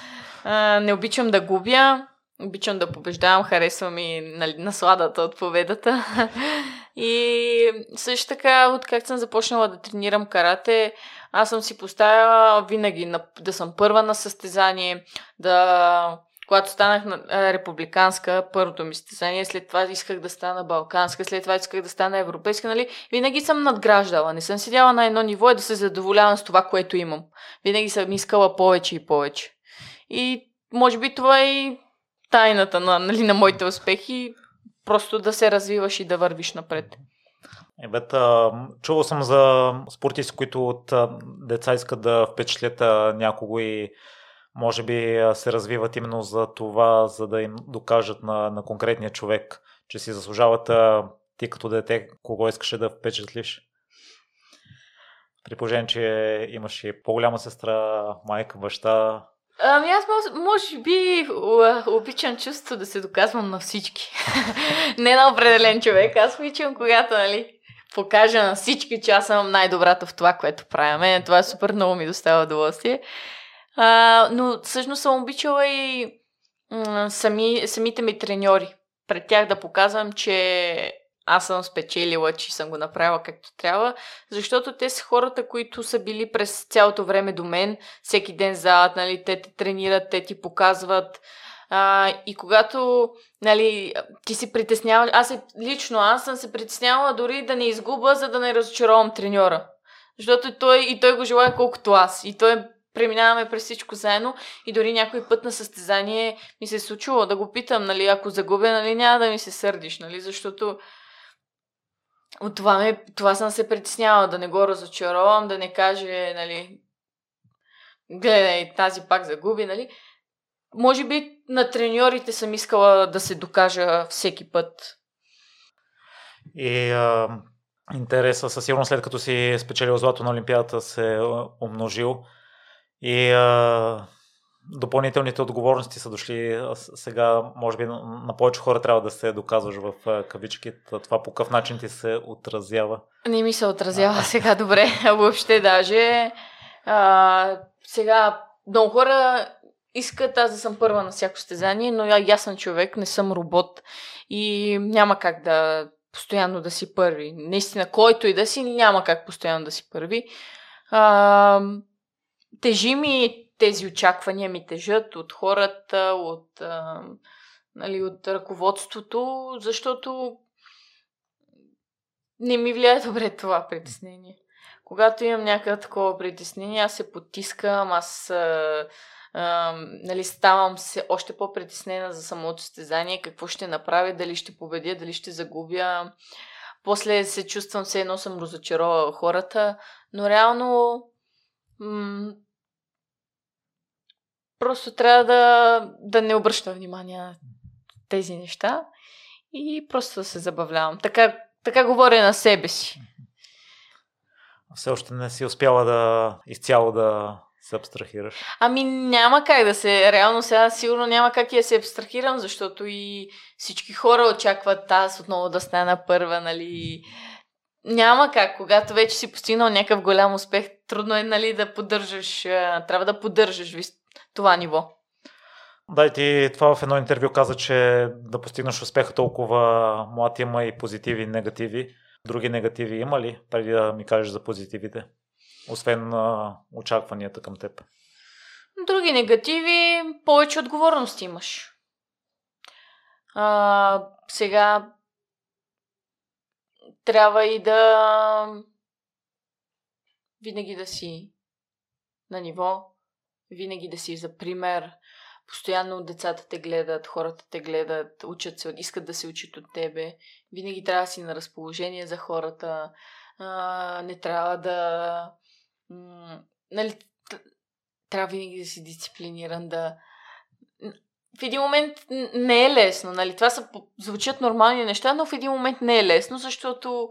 A: а, не обичам да губя, обичам да побеждавам, харесвам и нали, насладата от победата. и също така, от как съм започнала да тренирам карате, аз съм си поставила винаги да съм първа на състезание, да когато станах на републиканска, първото ми състезание, след това исках да стана балканска, след това исках да стана европейска, нали? Винаги съм надграждала. Не съм седяла на едно ниво и да се задоволявам с това, което имам. Винаги съм искала повече и повече. И може би това е и тайната на, нали, на моите успехи. Просто да се развиваш и да вървиш напред.
B: Ебет, чувал съм за спортисти, които от деца искат да впечатлят някого и може би се развиват именно за това, за да им докажат на, на конкретния човек, че си заслужават ти като дете, кого искаше да впечатлиш. При положение, че имаш и по-голяма сестра, майка, баща.
A: Ами аз може, може би обичам чувство да се доказвам на всички. Не на определен човек. Аз обичам, когато, нали, покажа на всички, че аз съм най-добрата в това, което правя. това е супер много ми доставя удоволствие. А, но всъщност съм обичала и сами, самите ми треньори. Пред тях да показвам, че аз съм спечелила, че съм го направила както трябва, защото те са хората, които са били през цялото време до мен, всеки ден зад, нали, те те тренират, те ти показват. А, и когато нали, ти си притесняваш, аз е, лично аз съм се притеснявала дори да не изгуба, за да не разочаровам треньора. Защото той, и той го желая колкото аз. И той преминаваме през всичко заедно и дори някой път на състезание ми се е случило да го питам, нали, ако загубя, нали, няма да ми се сърдиш, нали, защото от това, ме, това съм се притеснявала, да не го разочаровам, да не каже, нали, гледай, тази пак загуби, нали. Може би на треньорите съм искала да се докажа всеки път.
B: И а, интереса със сигурност след като си спечелил злато на Олимпиадата се умножил. И а, допълнителните отговорности са дошли сега, може би на повече хора трябва да се доказваш в кавички. Това по какъв начин ти се отразява?
A: Не ми се отразява а. сега добре, въобще даже. А, сега много хора искат аз да съм първа на всяко стезание, но аз съм човек, не съм робот и няма как да постоянно да си първи. Наистина, който и да си, няма как постоянно да си първи. А, тежи ми тези очаквания ми тежат от хората, от, а, нали, от ръководството, защото не ми влияе добре това притеснение. Когато имам някакво такова притеснение, аз се потискам, аз а, а, нали, ставам се още по-притеснена за самото стезание, какво ще направя, дали ще победя, дали ще загубя. После се чувствам все едно съм разочаровала хората, но реално м- Просто трябва да, да не обръща внимание на тези неща и просто да се забавлявам. Така, така говоря на себе си.
B: Все още не си успяла да изцяло да се абстрахираш?
A: Ами няма как да се, реално сега сигурно няма как и да се абстрахирам, защото и всички хора очакват аз отново да стана първа, нали. Няма как, когато вече си постигнал някакъв голям успех, трудно е, нали, да поддържаш, трябва да поддържаш това ниво.
B: Да, и ти това в едно интервю каза, че да постигнеш успеха толкова млад има и позитиви и негативи. Други негативи има ли, преди да ми кажеш за позитивите? Освен а, очакванията към теб.
A: Други негативи, повече отговорности имаш. А, сега трябва и да винаги да си на ниво, винаги да си за пример, постоянно децата те гледат, хората те гледат, учат се, искат да се учат от тебе. Винаги трябва да си на разположение за хората. А, не трябва да... М- нали, трябва винаги да си дисциплиниран, да... В един момент не е лесно, нали? Това са, звучат нормални неща, но в един момент не е лесно, защото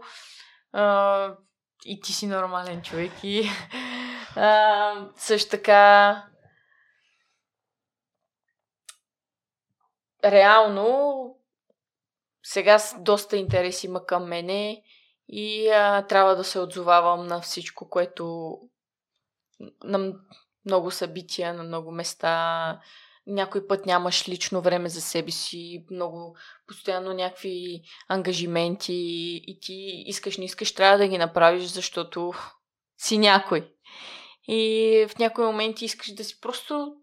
A: а, и ти си нормален човек и а, също така реално сега доста интерес има към мене и а, трябва да се отзовавам на всичко, което на много събития, на много места. Някой път нямаш лично време за себе си, много постоянно някакви ангажименти и ти искаш, не искаш, трябва да ги направиш, защото си някой. И в някои моменти искаш да си просто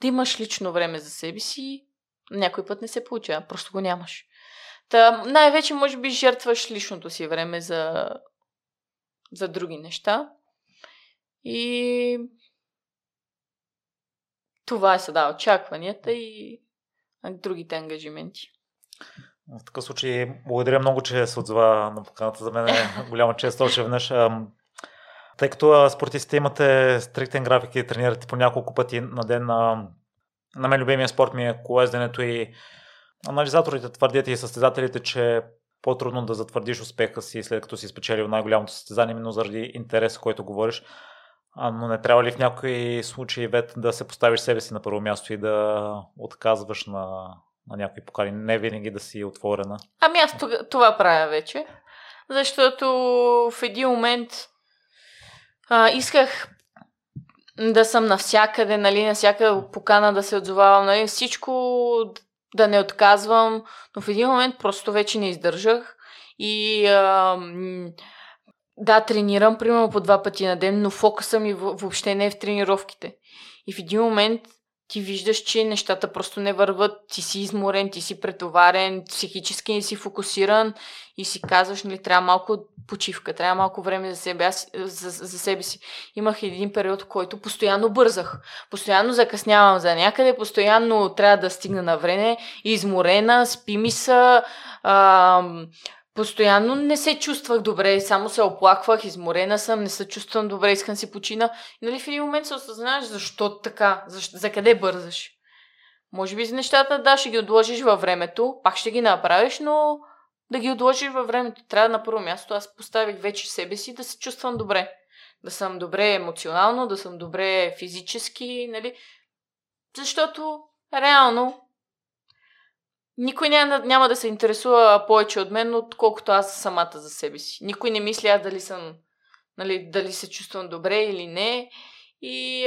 A: да имаш лично време за себе си някой път не се получава, просто го нямаш. Та, най-вече, може би, жертваш личното си време за, за други неща. И това е сега очакванията и другите ангажименти.
B: В такъв случай, благодаря много, че се отзова на поканата. За мен е голяма чест още веднъж. Тъй като спортистите имате стриктен график и тренирате по няколко пъти на ден, на мен любимия спорт ми е колезденето и анализаторите твърдят и състезателите, че е по-трудно да затвърдиш успеха си след като си спечелил най-голямото състезание, именно заради интереса, който говориш. А, но не трябва ли в някои случаи вет да се поставиш себе си на първо място и да отказваш на, на някои покани? Не винаги да си отворена.
A: Ами аз това правя вече. Защото в един момент а, исках да съм навсякъде, нали, на всяка покана да се отзовавам, нали, всичко да не отказвам, но в един момент просто вече не издържах и а, да, тренирам примерно по два пъти на ден, но фокуса ми въобще не е в тренировките. И в един момент ти виждаш, че нещата просто не върват, ти си изморен, ти си претоварен, психически не си фокусиран и си казваш, нали, трябва малко почивка, трябва малко време за себе, аз, за, за себе си. Имах един период, в който постоянно бързах, постоянно закъснявам за някъде, постоянно трябва да стигна на време, изморена, спи ми са, ам, Постоянно не се чувствах добре, само се оплаквах, изморена съм, не се чувствам добре, искам си почина. И нали в един момент се осъзнаваш защо така, защо, за къде бързаш. Може би за нещата, да, ще ги отложиш във времето, пак ще ги направиш, но да ги отложиш във времето. Трябва на първо място. Аз поставих вече себе си да се чувствам добре. Да съм добре емоционално, да съм добре физически, нали? Защото реално никой няма, няма да се интересува повече от мен, отколкото аз самата за себе си. Никой не мисля аз дали съм, нали, дали се чувствам добре или не. И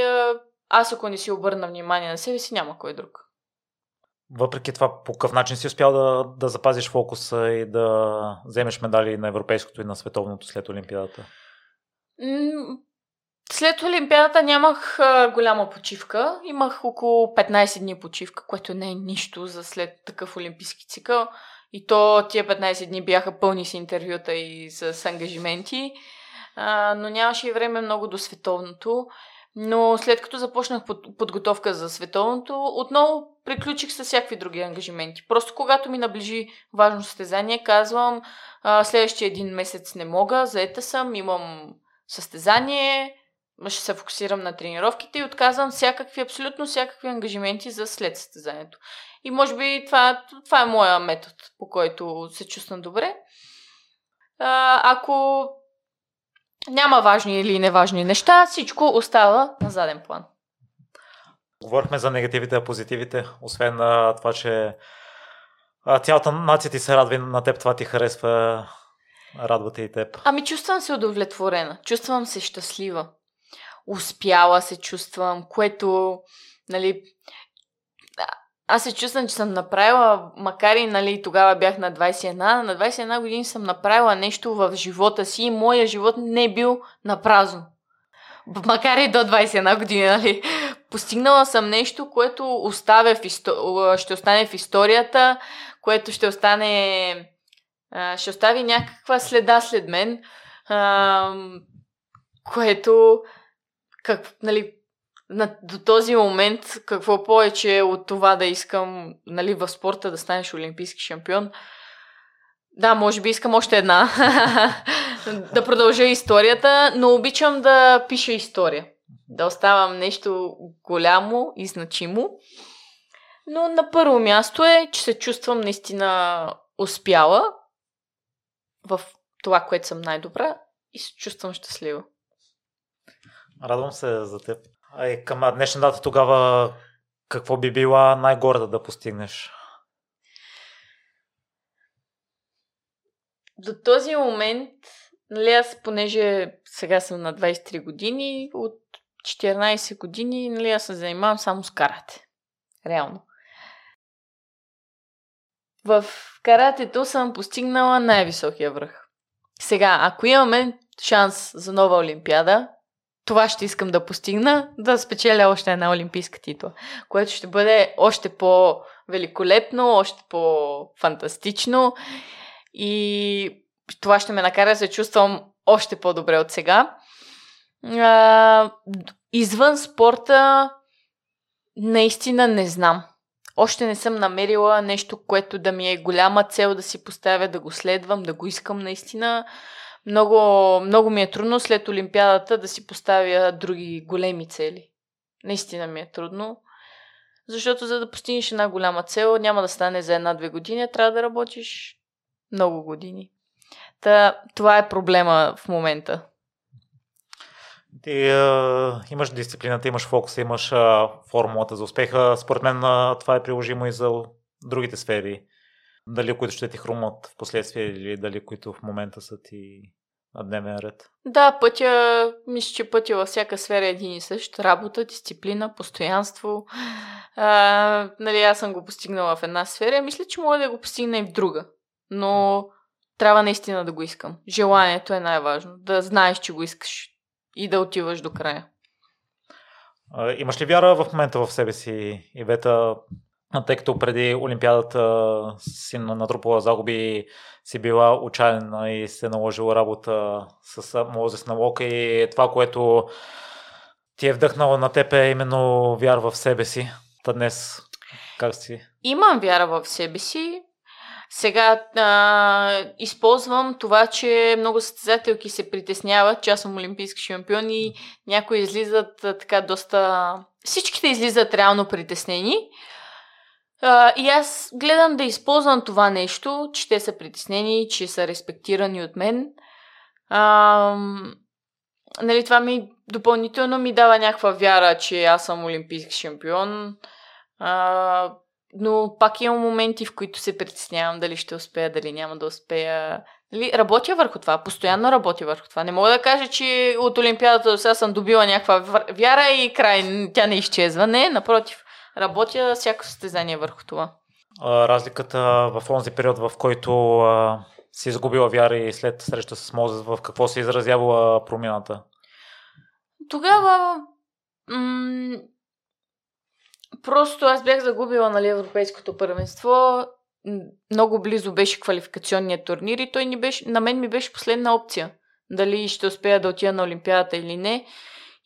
A: аз ако не си обърна внимание на себе си, няма кой друг.
B: Въпреки това, по какъв начин си успял да, да запазиш фокуса и да вземеш медали на европейското и на световното след Олимпиадата?
A: След Олимпиадата нямах голяма почивка. Имах около 15 дни почивка, което не е нищо за след такъв олимпийски цикъл. И то тия 15 дни бяха пълни с интервюта и с ангажименти. А, но нямаше и време много до световното. Но след като започнах под, подготовка за световното, отново приключих с всякакви други ангажименти. Просто когато ми наближи важно състезание, казвам, а, следващия един месец не мога, заета съм, имам състезание, ще се фокусирам на тренировките и отказвам всякакви, абсолютно всякакви ангажименти за след състезанието. И може би това, това е моя метод, по който се чувствам добре. А, ако няма важни или неважни неща, всичко остава на заден план.
B: Говорихме за негативите, а позитивите, освен а, това, че а, цялата нация ти се радва на теб, това ти харесва, радвате и теб.
A: Ами чувствам се удовлетворена, чувствам се щастлива. Успяла се чувствам, което, нали, аз се чувствам, че съм направила, макар и нали, тогава бях на 21, на 21 години съм направила нещо в живота си и моя живот не е бил на празно. Макар и до 21 години, нали? Постигнала съм нещо, което оставя в исто... ще остане в историята, което ще остане ще остави някаква следа след мен, което как, нали, на, до този момент, какво повече от това да искам нали, в спорта да станеш олимпийски шампион. Да, може би искам още една. да продължа историята, но обичам да пиша история. Да оставам нещо голямо и значимо. Но на първо място е, че се чувствам наистина успяла в това, което съм най-добра и се чувствам щастлива.
B: Радвам се за теб. А и към днешна дата тогава какво би била най-горда да постигнеш?
A: До този момент, нали аз понеже сега съм на 23 години, от 14 години, нали аз се занимавам само с карате. Реално. В каратето съм постигнала най-високия връх. Сега, ако имаме шанс за нова олимпиада, това ще искам да постигна, да спечеля още една олимпийска титла, което ще бъде още по-великолепно, още по-фантастично и това ще ме накара да се чувствам още по-добре от сега. А, извън спорта наистина не знам. Още не съм намерила нещо, което да ми е голяма цел да си поставя, да го следвам, да го искам наистина. Много, много ми е трудно след Олимпиадата да си поставя други големи цели. Наистина ми е трудно. Защото за да постигнеш една голяма цел, няма да стане за една-две години, трябва да работиш много години. Та, това е проблема в момента.
B: Ти а, имаш дисциплината, имаш фокуса, имаш а, формулата за успеха. Според мен а, това е приложимо и за другите сфери. Дали които ще ти хрумат в последствие или дали които в момента са ти на дневен ред.
A: Да, пътя, мисля, че пътя във всяка сфера е един и същ. Работа, дисциплина, постоянство. А, нали, аз съм го постигнала в една сфера. Мисля, че мога да го постигна и в друга. Но трябва наистина да го искам. Желанието е най-важно. Да знаеш, че го искаш и да отиваш до края.
B: Имаш ли вяра в момента в себе си, Ивета, тъй като преди Олимпиадата си натрупала загуби, си била учайна и се наложила работа с Мозес на Лока и това, което ти е вдъхнало на теб е именно вяра в себе си. Та днес как си?
A: Имам вяра в себе си. Сега а, използвам това, че много състезателки се притесняват, че аз съм олимпийски шампион и някои излизат а, така доста... Всичките излизат реално притеснени. И аз гледам да използвам това нещо, че те са притеснени, че са респектирани от мен. А, нали, това ми допълнително ми дава някаква вяра, че аз съм олимпийски шампион. А, но пак имам моменти, в които се притеснявам дали ще успея, дали няма да успея. Нали, работя върху това, постоянно работя върху това. Не мога да кажа, че от Олимпиадата до сега съм добила някаква вяра и край, тя не изчезва. Не, напротив, работя всяко състезание върху това.
B: Разликата в този период, в който а, си изгубила вяра и след среща с Мозес, в какво се изразява промяната?
A: Тогава м- Просто аз бях загубила нали, Европейското първенство. Много близо беше квалификационният турнир и той ни беше, на мен ми беше последна опция. Дали ще успея да отида на Олимпиадата или не.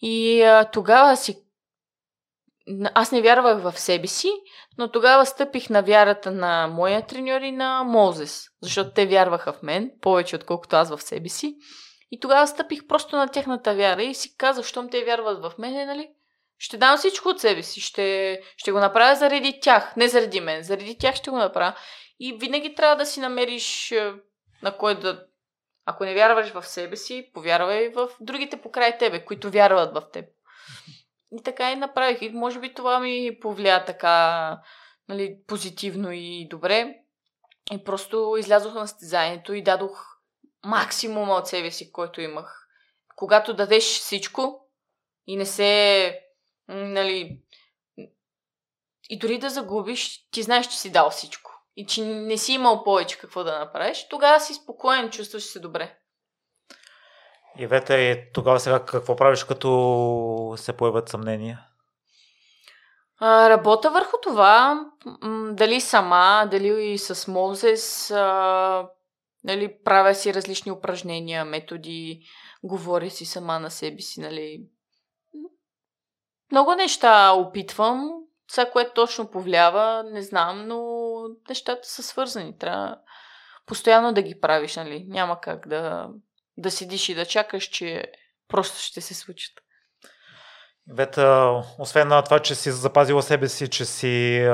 A: И а, тогава си. Аз не вярвах в себе си, но тогава стъпих на вярата на моя треньор и на Мозес, защото те вярваха в мен, повече отколкото аз в себе си. И тогава стъпих просто на тяхната вяра и си казах, щом те вярват в мен, нали, ще дам всичко от себе си. Ще, ще го направя заради тях. Не заради мен. Заради тях ще го направя. И винаги трябва да си намериш е, на кой да... Ако не вярваш в себе си, повярвай в другите покрай тебе, които вярват в теб. И така и направих. И може би това ми повлия така нали, позитивно и добре. И просто излязох на състезанието и дадох максимума от себе си, който имах. Когато дадеш всичко и не се, нали, и дори да загубиш, ти знаеш, че си дал всичко. И че не си имал повече какво да направиш, тогава си спокоен, чувстваш се добре.
B: И вете, тогава сега какво правиш, като се появят съмнения?
A: А, работя върху това, дали сама, дали и с Мозес, а, нали, правя си различни упражнения, методи, говоря си сама на себе си, нали. Много неща опитвам, сега което точно повлява, не знам, но нещата са свързани. Трябва постоянно да ги правиш, нали. Няма как да, да седиш и да чакаш, че просто ще се случат.
B: Вета, освен на това, че си запазила себе си, че си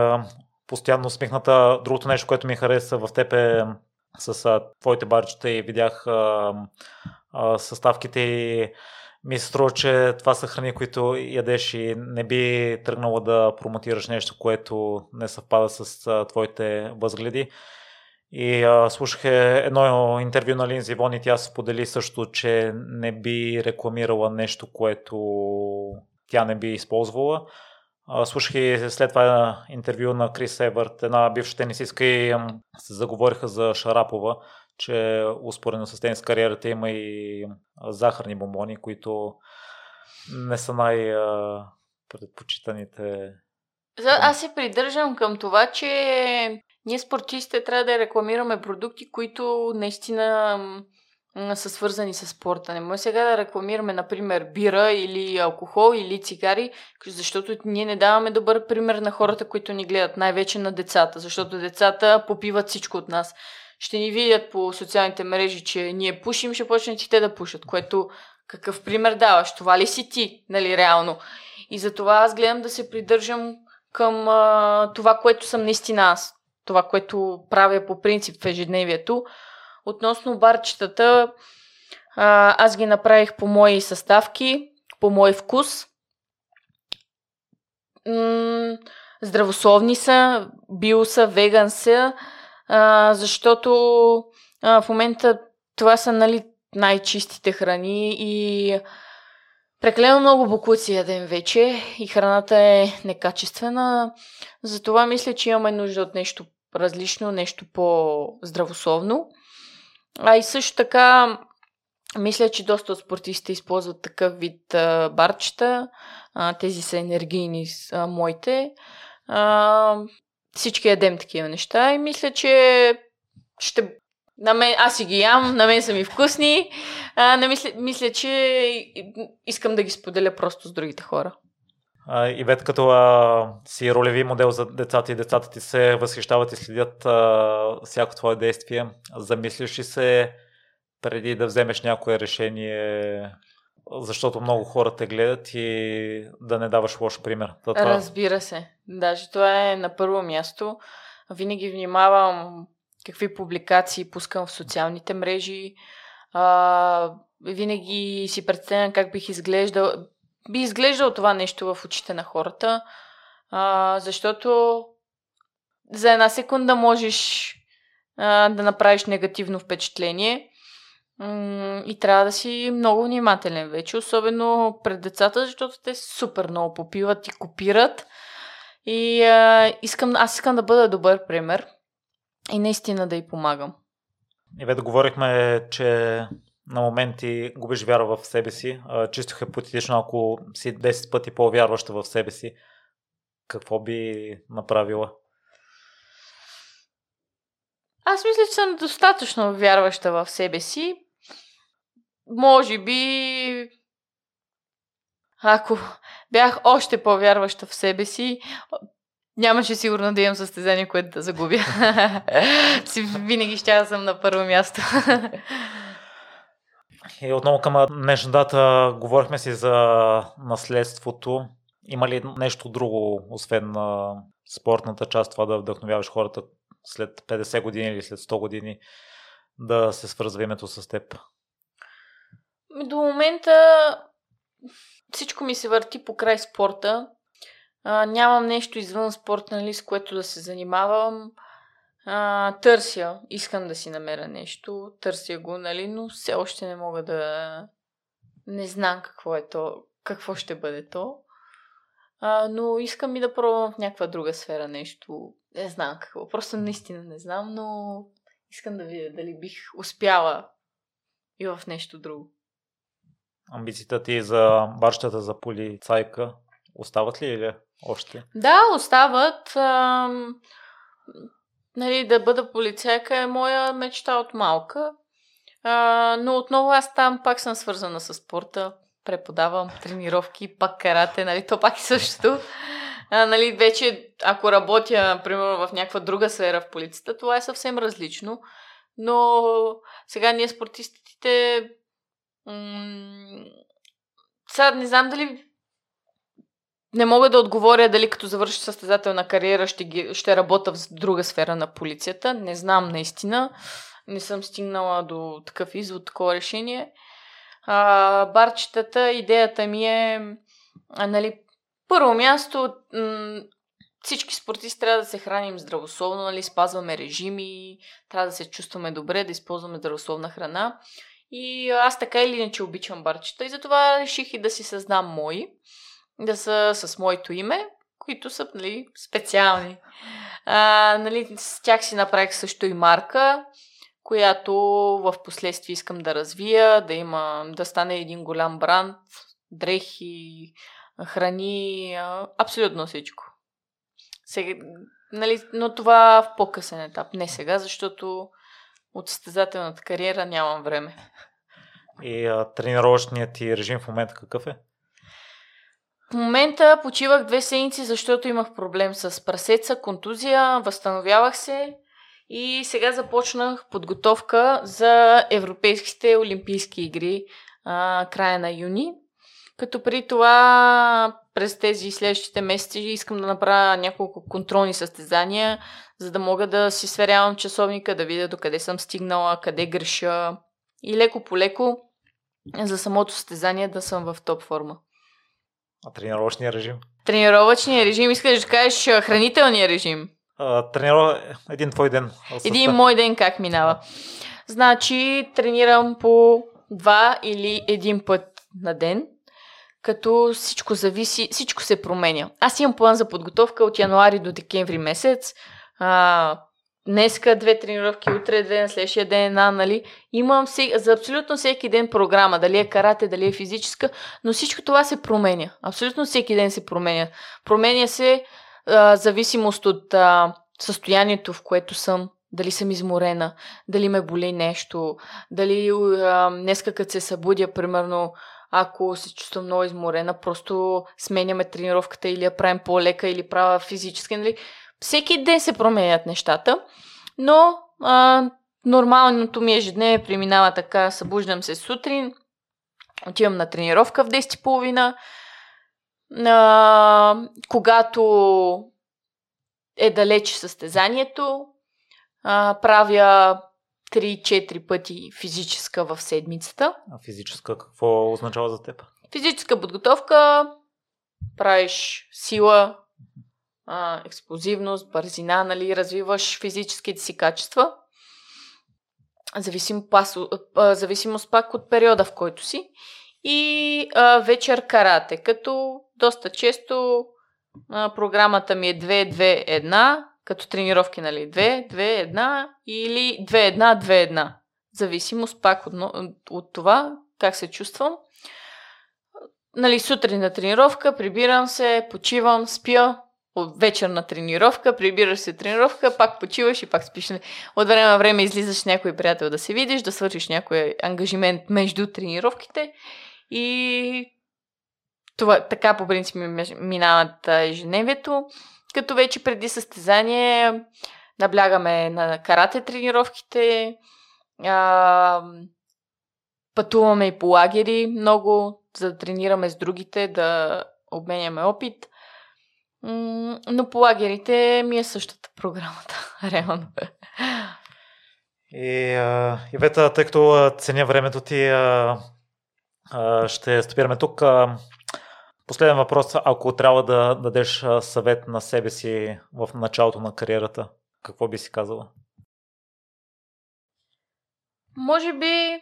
B: постоянно усмихната, другото нещо, което ми хареса в теб е с а, твоите барчета и видях а, а, съставките и ми се струва, че това са храни, които ядеш и не би тръгнала да промотираш нещо, което не съвпада с а, твоите възгледи. И а, слушах едно интервю на Линзи Вон и тя сподели също, че не би рекламирала нещо, което тя не би използвала. Слушах и след това интервю на Крис Евърт, една бивша тенисистка и се заговориха за Шарапова, че успоредно с тенис кариерата има и захарни бомбони, които не са най-предпочитаните.
A: Аз се придържам към това, че ние спортистите трябва да рекламираме продукти, които наистина са свързани с спорта. Не може сега да рекламираме, например, бира или алкохол или цигари, защото ние не даваме добър пример на хората, които ни гледат, най-вече на децата, защото децата попиват всичко от нас. Ще ни видят по социалните мрежи, че ние пушим, ще почнат и те да пушат, което какъв пример даваш? Това ли си ти, нали, реално? И затова аз гледам да се придържам към а, това, което съм наистина аз. Това, което правя по принцип в ежедневието Относно барчетата, аз ги направих по мои съставки, по мой вкус. Здравословни са, био са, веган са, защото в момента това са нали, най-чистите храни и прекалено много бокуци ядем вече и храната е некачествена. Затова мисля, че имаме нужда от нещо различно, нещо по-здравословно. А и също така, мисля, че доста от спортистите използват такъв вид а, барчета. А, тези са енергийни, а, моите. А, всички ядем такива неща и мисля, че ще на мен, аз си ги ям, на мен са ми вкусни. А, не мисля, мисля, че искам да ги споделя просто с другите хора.
B: А, и вед като а, си ролеви модел за децата и децата ти се възхищават и следят а, всяко твое действие, замислиш ли се преди да вземеш някое решение, защото много хора те гледат и да не даваш лош пример?
A: Това... Разбира се. Даже това е на първо място. Винаги внимавам какви публикации пускам в социалните мрежи. А, винаги си представям как бих изглеждал би изглеждало това нещо в очите на хората, а, защото за една секунда можеш а, да направиш негативно впечатление и трябва да си много внимателен вече, особено пред децата, защото те супер много попиват и копират. И а, искам, аз искам да бъда добър пример и наистина да й помагам.
B: И вече говорихме, че на моменти губиш вяра в себе си. Чисто хипотетично, ако си 10 пъти по-вярваща в себе си, какво би направила?
A: Аз мисля, че съм достатъчно вярваща в себе си. Може би, ако бях още по-вярваща в себе си, нямаше сигурно да имам състезание, което да загубя. Винаги ще да съм на първо място.
B: И отново към днешна дата говорихме си за наследството. Има ли нещо друго, освен на спортната част, това да вдъхновяваш хората след 50 години или след 100 години да се свързва името с теб?
A: До момента всичко ми се върти по край спорта. А, нямам нещо извън спорта, нали, с което да се занимавам. А, търся, искам да си намеря нещо, търся го, нали, но все още не мога да... Не знам какво е то, какво ще бъде то. А, но искам и да пробвам в някаква друга сфера нещо. Не знам какво. Просто наистина не знам, но искам да видя дали бих успяла и в нещо друго.
B: Амбицията ти за барщата за полицайка остават ли или още?
A: Да, остават. Ам, нали, да бъда полицайка е моя мечта от малка. А, но отново аз там пак съм свързана с спорта. Преподавам тренировки, пак карате, нали, то пак е същото. А, нали, вече, ако работя, примерно, в някаква друга сфера в полицията, това е съвсем различно. Но сега ние спортистите м- сега не знам дали не мога да отговоря дали като завърши състезателна кариера ще, ги, ще работя в друга сфера на полицията. Не знам наистина. Не съм стигнала до такъв извод, такова решение. А, барчетата, идеята ми е, а, нали, първо място, м- всички спортисти трябва да се храним здравословно, нали, спазваме режими, трябва да се чувстваме добре, да използваме здравословна храна. И аз така или иначе обичам барчета и затова реших и да си създам мои да са с моето име, които са нали, специални. А, нали, с тях си направих също и марка, която в последствие искам да развия, да има, да стане един голям бранд, дрехи, храни, абсолютно всичко. Сега, нали, но това в по-късен етап, не сега, защото от състезателната кариера нямам време.
B: И а, тренировъчният ти режим в момента какъв е?
A: В момента почивах две седмици, защото имах проблем с прасеца, контузия, възстановявах се и сега започнах подготовка за Европейските олимпийски игри а, края на юни. Като при това през тези следващите месеци искам да направя няколко контролни състезания, за да мога да си сверявам часовника, да видя докъде съм стигнала, къде греша и леко по леко за самото състезание да съм в топ форма.
B: А тренировъчния режим?
A: Тренировъчния режим, искаш да кажеш хранителния режим?
B: А, тренирова един твой ден.
A: Един мой ден как минава? Значи тренирам по два или един път на ден, като всичко зависи, всичко се променя. Аз имам план за подготовка от януари до декември месец. А, днеска две тренировки, утре две, на следващия ден една, нали? Имам си, за абсолютно всеки ден програма, дали е карате, дали е физическа, но всичко това се променя. Абсолютно всеки ден се променя. Променя се а, зависимост от а, състоянието, в което съм, дали съм изморена, дали ме боли нещо, дали днеска като се събудя, примерно, ако се чувствам много изморена, просто сменяме тренировката или я правим по-лека или правя физически, нали? Всеки ден се променят нещата, но а, нормалното ми ежедневие преминава така, събуждам се сутрин, отивам на тренировка в 10.30, а, когато е далече състезанието, а, правя 3-4 пъти физическа в седмицата.
B: А физическа какво означава за теб?
A: Физическа подготовка, правиш сила, а, експлозивност, бързина, нали, развиваш физическите си качества. Зависим пас, а, зависимост пак от периода, в който си. И а, вечер карате, като доста често а, програмата ми е 2-2-1, като тренировки, нали, 2-2-1 или 2-1-2-1. Зависимост пак от, от това, как се чувствам. Нали, сутрин на тренировка, прибирам се, почивам, спя, от вечерна тренировка, прибираш се тренировка, пак почиваш и пак спиш. От време на време излизаш някой приятел да се видиш, да свършиш някой ангажимент между тренировките и това така по принцип минават ежедневието. Като вече преди състезание наблягаме на карате тренировките, а, пътуваме и по лагери много, за да тренираме с другите, да обменяме опит но по лагерите ми е същата програмата, реално.
B: И, а, Ивета, тъй като ценя времето ти, а, а, ще стопираме тук. А, Последен въпрос. Ако трябва да дадеш съвет на себе си в началото на кариерата, какво би си казала?
A: Може би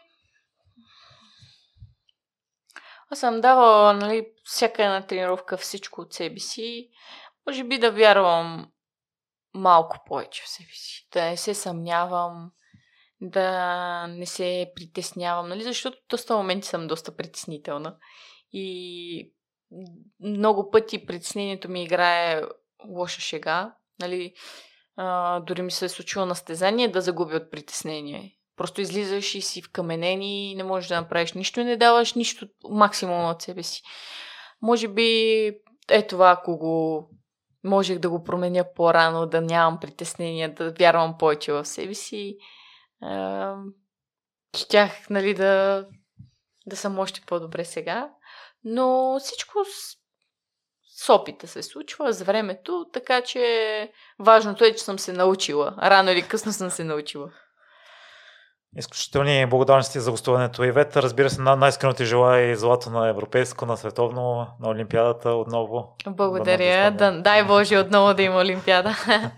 A: аз съм давала нали, всяка една тренировка всичко от себе си. Може би да вярвам малко повече в себе си. Да не се съмнявам, да не се притеснявам, нали? защото в доста моменти съм доста притеснителна. И много пъти притеснението ми играе лоша шега. Нали? А, дори ми се е случило на стезание да загубя от притеснение. Просто излизаш и си вкаменен и не можеш да направиш нищо и не даваш нищо максимум от себе си. Може би е това, ако го можех да го променя по-рано, да нямам притеснения, да вярвам повече в себе си, щях нали, да, да съм още по-добре сега. Но всичко с, с опита се случва, с времето, така че важното е, че съм се научила. Рано или късно съм се научила.
B: Изключителни благодарности за гостуването. Ивет, разбира се, най-искрено ти желая и злато на европейско, на световно, на Олимпиадата отново.
A: Благодаря. Да, дай Боже отново да има Олимпиада.